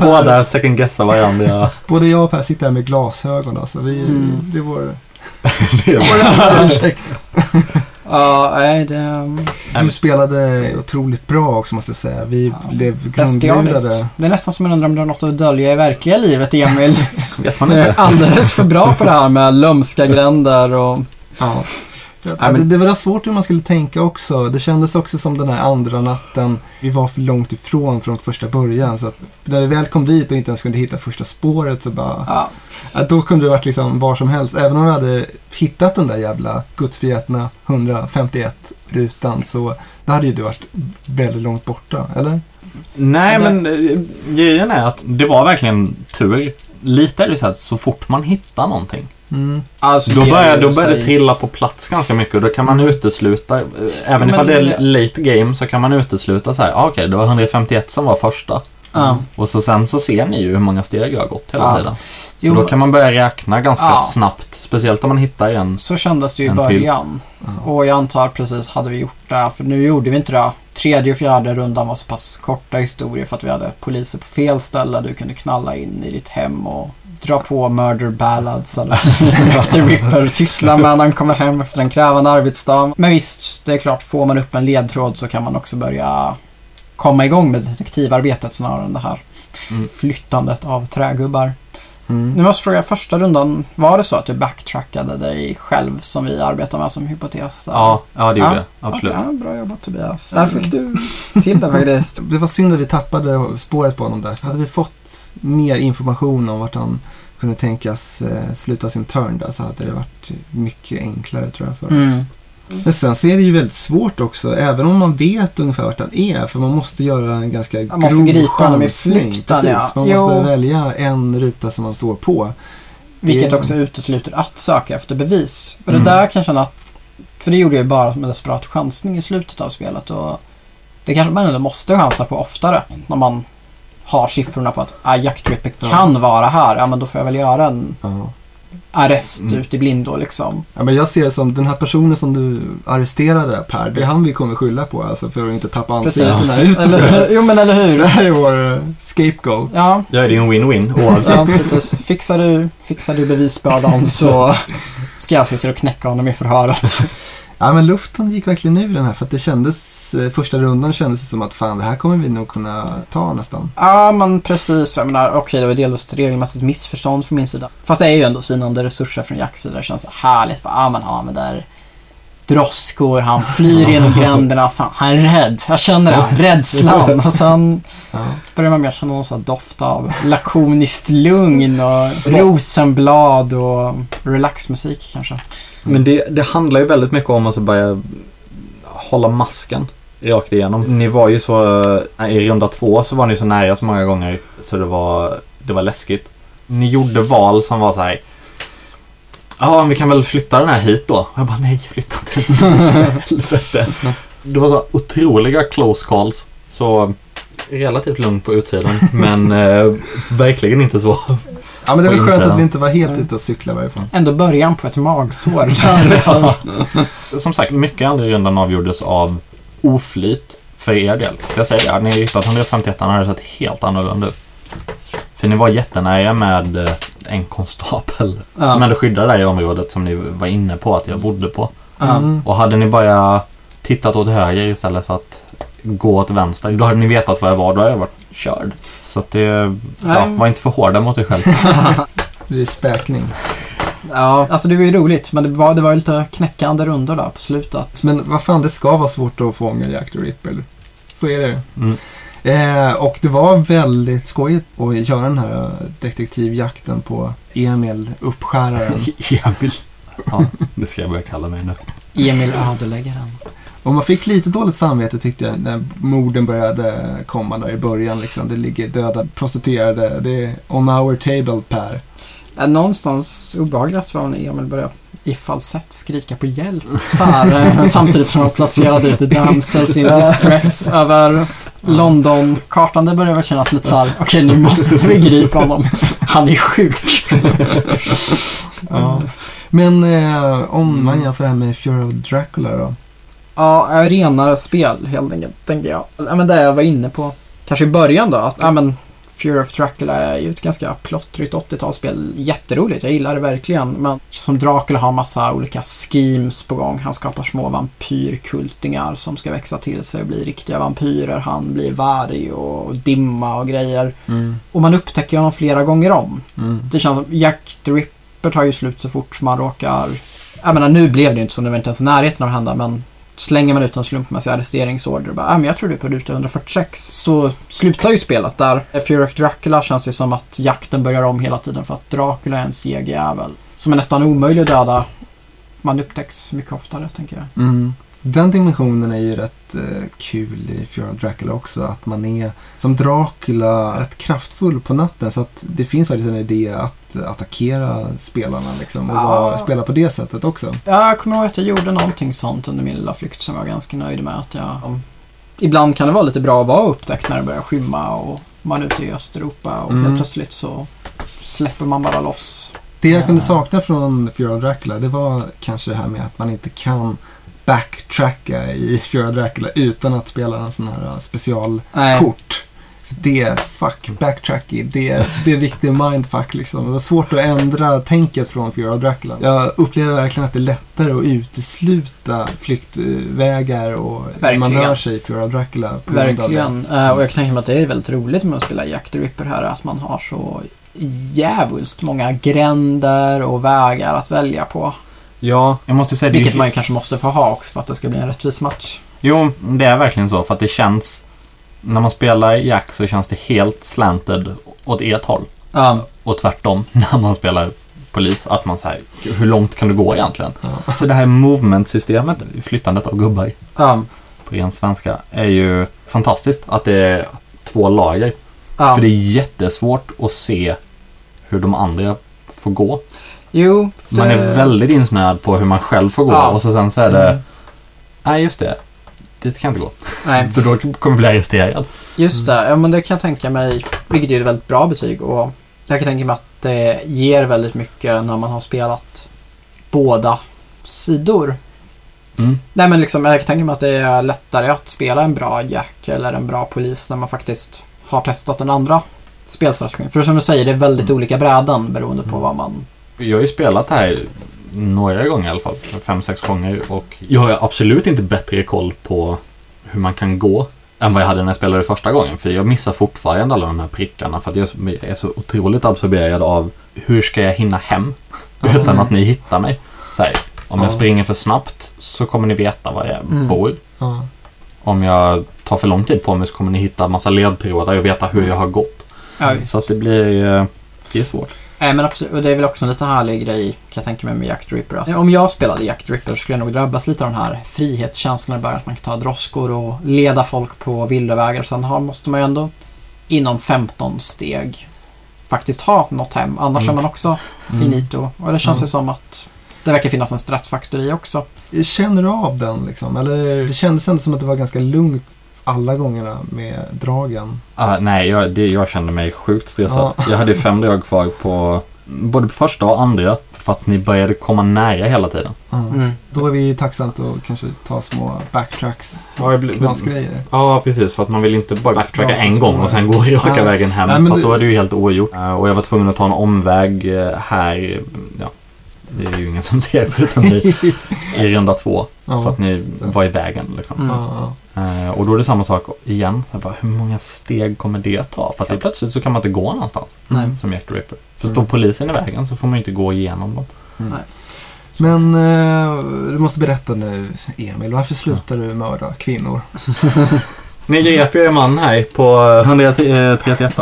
Båda second guessar varandra. Både jag och Per sitter här med glasögon. Alltså. Vi, Mm. Det är vår, Det var, vår ursäkt. Ja, nej det... Du spelade otroligt bra också måste jag säga. Vi Ja, blev grundlurade. Det är nästan som man undrar om du har något att dölja i verkliga livet, Emil. vet man Du är inte. alldeles för bra på det här med lömska gränder och... Ja. Ja, men- det, det var svårt hur man skulle tänka också. Det kändes också som den här andra natten. Vi var för långt ifrån från första början. Så att när vi väl kom dit och inte ens kunde hitta första spåret så bara... Ja, Ja, då kunde det varit liksom var som helst. Även om vi hade hittat den där jävla gudsförgätna 151-rutan så då hade ju du varit väldigt långt borta, eller? Nej, men eh, grejen är att det var verkligen tur. Lite är det så att så fort man hittar någonting Mm. alltså Då börjar, då börjar det trilla på plats ganska mycket och då kan man utesluta, eh, även men ifall det är late game så kan man utesluta så här, ah, okej det var 151 som var första. Ja. Och så sen så ser ni ju hur många steg jag har gått hela Ja. tiden. Så Jo, då kan man börja räkna ganska Ja. snabbt, speciellt om man hittar en. Så kändes det ju i början. Ja. Och jag antar precis, hade vi gjort det, för nu gjorde vi inte det. Tredje och fjärde rundan var så pass korta historier för att vi hade poliser på fel ställe. Du kunde knalla in i ditt hem och dra på murder ballads eller The Ripper sysslar med när han kommer hem efter en krävande arbetsdag. Men visst, det är klart, får man upp en ledtråd så kan man också börja komma igång med detektivarbetet snarare än det här Mm. flyttandet av trägubbar. Mm. Nu måste jag fråga, första rundan, var det så att du backtrackade dig själv som vi arbetar med som hypotes? där? Ja, ja det gjorde Ja. jag. Absolut. Ja, bra jobbat Tobias. Där fick du till det faktiskt. Det var synd att vi tappade spåret på honom där. Hade vi fått mer information om vart han kunde tänkas eh, sluta sin turn där så hade det varit mycket enklare tror jag för oss. Mm. Men sen så är det ju väldigt svårt också, även om man vet ungefär vart han är. För man måste göra en ganska Man måste grov gripa honom i flykten, Precis, ja. man Jo. måste välja en ruta som man står på. Vilket Det- också utesluter att söka efter bevis. Och det Mm. där kan känna att, för det gjorde jag ju bara med desperat chansning i slutet av spelet. Och det kanske man ändå måste chansa på oftare. När man har siffrorna på att ah, Jack Tripper Ja. kan vara här. Ja, men då får jag väl göra en Ja. Arrest Mm. ut i blindo liksom. Ja, men jag ser det som den här personen som du arresterade Per, det är han vi kommer skylla på alltså för att inte tappa Precis. ansiktena ut. Eller, jo men eller Det hur. här är vår eh, scapegoat. Ja, Ja, det är en win-win oavsett. Ja, precis. Fixar du, fixar du bevisbördan så ska jag sitta och knäcka honom i förhöret. Ja men luften gick verkligen ur den här för att det kändes, eh, första rundan kändes det som att fan det här kommer vi nog kunna ta nästan. Ja, men precis. Jag menar, okej, det var delvis ett regelmässigt missförstånd från min sida. Fast det är ju ändå sinande resurser från Jacks sida. Det känns härligt. Ja, men han använder droskor, han flyr genom gränderna. Fan, han är rädd. Jag känner det. Rädslan. Och sen Ja. börjar man mer känna någon sån här doft av lakoniskt lugn och rosenblad och relaxmusik kanske. Men det, det handlar ju väldigt mycket om att så börja hålla masken rakt igenom. Ni var ju så, eh, i runda två så var ni så nära så många gånger så det var, det var läskigt. Ni gjorde val som var så här. Ja, vi kan väl flytta den här hit då. Jag bara, nej, flytta inte den Helvete. Det var så otroliga close calls. Så relativt lugnt på utsidan, men eh, verkligen inte så. ja men det var skönt att vi inte var helt ute och cyklade varje fall. Ändå början på ett magsår. där, liksom. Som sagt, mycket i andra rundan avgjordes av oflyt för er del. Jag säger det, ni har hittat 151 han hade sett helt annorlunda ut. För ni var jättenära med eh, en konstapel som Ja. ändå skyddade det här i området som ni var inne på att jag bodde på. Mm. Och hade ni bara tittat åt höger istället för att gå åt vänster, då hade ni vetat var jag var. Då hade jag varit körd. Så att det, ja, var inte för hårda mot er själv. Det är späkning. Ja, alltså det var ju roligt, men det var, det var ju lite knäckande rundor där på slutet. Men vad fan, det ska vara svårt att fånga Jack the Ripper. Så är det. Mm. Eh, och det var väldigt skojigt att göra den här eh, detektivjakten på Emil, uppskäraren. Emil. Ja, det ska jag börja kalla mig nu. Emil ödeläggaren. Och man fick lite dåligt samvete tyckte jag när morden började komma där i början. Liksom. Det ligger döda prostituerade. Det är on our table Per. Ja, någonstans obehagligast var när Emil började i falsett skrika på hjälp. Så här, eh, samtidigt som han placerade ut damsels in distress över London-kartan. Det börjar väl kännas lite så här. okej nu måste vi gripa honom. Han är sjuk. Ja. Men eh, om man jämför det här med Fury of Dracula då? Ja, renare spel helt enkelt, tänker jag. Ja, men det jag var inne på, kanske i början då, att ja, men Fury of Dracula är ju ett ganska plottrigt 80-talsspel. Jätteroligt, jag gillar det verkligen. Men som Dracula har massa olika schemes på gång. Han skapar små vampyrkultingar som ska växa till sig och bli riktiga vampyrer. Han blir varg och dimma och grejer. Och man upptäcker honom flera gånger om. Mm. Det känns som Jack the Ripper tar ju slut så fort man råkar... Jag menar nu blev det ju inte så, det var inte ens i närheten av att hända men slänger man ut en slumpmässig arresteringsorder och bara ah, men jag tror du är på ruta 146 så slutar ju spelet där. Fear of Dracula känns ju som att jakten börjar om hela tiden för att Dracula är en seg jävel som är nästan omöjlig att döda. Man upptäcks mycket oftare tänker jag. Mm. Den dimensionen är ju rätt eh, kul i Fear of Dracula också. Att man är som Dracula rätt kraftfull på natten. Så att det finns faktiskt en idé att attackera spelarna liksom. Och Ja. vara, spela på det sättet också. Jag kommer ihåg att jag gjorde någonting sånt under min lilla flykt som jag var ganska nöjd med. Att jag, om, ibland kan det vara lite bra att vara upptäckt när det börjar skymma och man är ute i Östeuropa och Mm. plötsligt så släpper man bara loss. Det jag kunde Ja. sakna från Fear of Dracula det var kanske det här med att man inte kan backtracka i of Dracula utan att spela en sån här Nej. specialkort. Det, fuck backtracking, det, det är en riktig mindfuck liksom. Det var svårt att ändra tänket från of Dracula. Jag upplever verkligen att det är lättare att utesluta flyktvägar och hur man Verkligen. rör sig i of Dracula. Verkligen. Eh, och jag kan tänka mig att det är väldigt roligt med att spela Jack the Ripper här. Att man har så djävulskt många gränder och vägar att välja på. Ja, jag måste säga Vilket ju- man ju kanske måste få ha också för att det ska bli en rättvis match. Jo, det är verkligen så. För att det känns... När man spelar Jack så känns det helt slanted åt ert håll. Um, Och tvärtom när man spelar polis. Att man säger hur långt kan du gå egentligen? Ja. Alltså det här movement-systemet, flyttandet av gubbar um, på ren svenska, är ju fantastiskt. Att det är två lager. um, För det är jättesvårt att se hur de andra får gå. Jo, det... Man är väldigt insnöad på hur man själv får gå Ja. och så sen så är det, Mm. nej just det, dit kan jag inte gå. Nej, För då kommer jag bli arresterad. just det. Ja, men det kan jag tänka mig. Vilket är ett väldigt bra betyg. Och jag kan tänka mig att det ger väldigt mycket när man har spelat båda sidor. Mm. Nej men liksom, jag kan tänka mig att det är lättare att spela en bra Jack eller en bra polis när man faktiskt har testat den andra spelstrategin. För som du säger, det är väldigt olika bräden beroende på vad man... Jag har ju spelat det här några gånger i alla fall. Fem, sex gånger. Och jag har absolut inte bättre koll på hur man kan gå än vad jag hade när jag spelade första gången. För jag missar fortfarande alla de här prickarna. För att jag är så otroligt absorberad av hur ska jag hinna hem utan att ni hittar mig. Så här, om jag Ja. springer för snabbt så kommer ni veta var jag Mm. bor. Om jag tar för lång tid på mig så kommer ni hitta massa ledtrådar och veta hur jag har gått. Ja, Så att det blir... eh, Det är svårt. Nej men absolut, och det är väl också en lite härlig grej kan jag tänka mig med Jack the Ripper. Att om jag spelade Jack the Ripper så skulle jag nog drabbas lite av den här frihetskänslan i början. Att man kan ta droskor och leda folk på villovägar. Sen har, måste man ju ändå inom 15 steg faktiskt ha något hem. Annars Mm. är man också Mm. finito. Och det känns Mm. ju som att det verkar finnas en stressfaktor i också. Känner du av den liksom? Eller det kändes ändå som att det var ganska lugnt alla gångerna med dragen. Ah, nej, jag, det, jag kände mig sjukt stressad. Ja. Jag hade fem drag kvar på både på första och andra för att ni började komma nära hela tiden. Ja. Mm. Då är vi ju tacksamt att kanske ta små backtracks, Ja, knasgrejer. Precis. För att man vill inte bara backtracka Ja, en gång och sen gå raka vägen hem. Nej, för då är det ju helt ogjort. Eh, Och jag var tvungen att ta en omväg eh, här. Ja, det är ju ingen som ser förutom ni i runda två. För Ja. att ni var i vägen liksom. Mm. Ja, Eh, Och då är det samma sak igen. Bara, hur många steg kommer det ta? För att det plötsligt så kan man inte gå någonstans. Nej. Som Jack the Ripper. För står Mm. polisen i vägen så får man ju inte gå igenom dem. Men eh, du måste berätta nu, Emil. Varför slutar du mörda kvinnor? Ni grep ju en man här på 131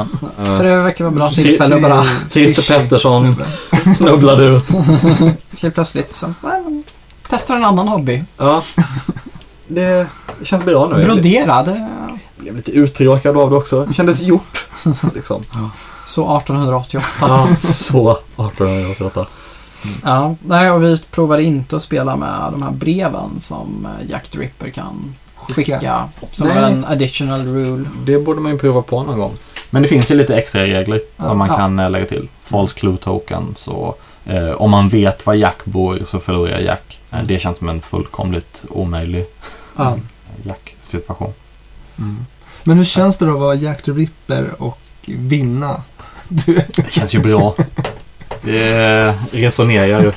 Så det verkar vara bra tillfälle att bara Christer Pettersson snubblade ut. helt plötsligt så, nej, men, testar en annan hobby. Ja. det känns bra nu. Jag blev, Brodera, det jag blev lite uttråkad av det också. Det kändes gjort. liksom. så 1888. Ja, så 1888. Ja, nej, och vi provade inte att spela med de här breven som eh, Jack the Ripper kan skicka. Som Nej. är en additional rule. Det borde man ju prova på någon gång. Men det finns ju lite extra regler som man kan eh, lägga till. False clue token. Så, eh, om man vet var Jack bor så förlorar Jack. Eh, det känns som en fullkomligt omöjlig Ja. Jack-situation. Mm. Men hur känns det då att vara Jack the Ripper och vinna? Du, Det känns ju bra. Det resonerar ju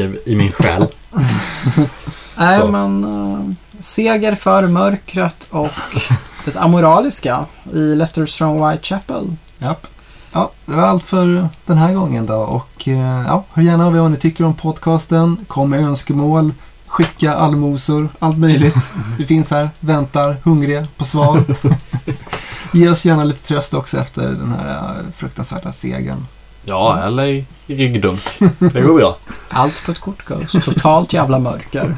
i, i min själ. Nej, men eh, seger för mörkret och det amoraliska i Letters from Whitechapel. Japp. Ja, det var allt för den här gången då. Och eh, ja, hör gärna av er vad ni tycker om podcasten. Kom med önskemål. Skicka allmosor. Allt möjligt. Vi finns här, väntar, hungriga på svar. Ge oss gärna lite tröst också efter den här eh, fruktansvärda segern. Ja, eller ryggdunk. Det går bra. Allt på ett kort goes. Totalt jävla mörker.